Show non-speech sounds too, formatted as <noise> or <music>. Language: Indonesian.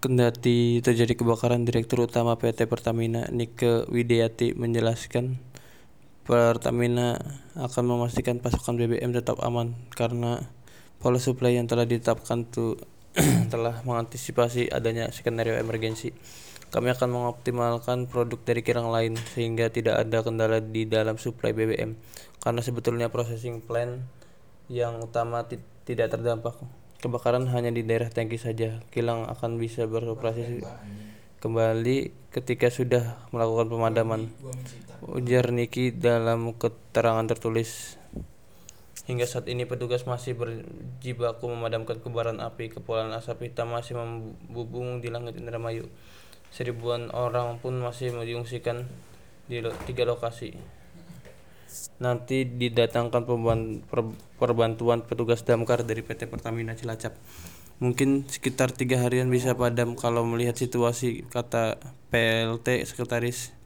Kendati terjadi kebakaran, Direktur Utama PT Pertamina Nike Widiati menjelaskan Pertamina akan memastikan pasokan BBM tetap aman karena pola supply yang telah ditetapkan itu <clears throat> telah mengantisipasi adanya skenario emergensi. Kami akan mengoptimalkan produk dari kilang lain sehingga tidak ada kendala di dalam suplai BBM karena sebetulnya processing plant yang utama tidak terdampak kebakaran hanya di daerah tangki saja. Kilang akan bisa beroperasi kembali ketika sudah melakukan pemadaman. Ujar Niki dalam keterangan tertulis. Hingga saat ini petugas masih berjibaku memadamkan kebaran api. Kepulan asap hitam masih membubung di langit Indramayu. Seribuan orang pun masih diungsikan di tiga lokasi nanti didatangkan perbantuan petugas damkar dari PT Pertamina Cilacap. Mungkin sekitar tiga harian bisa padam kalau melihat situasi, kata PLT Sekretaris.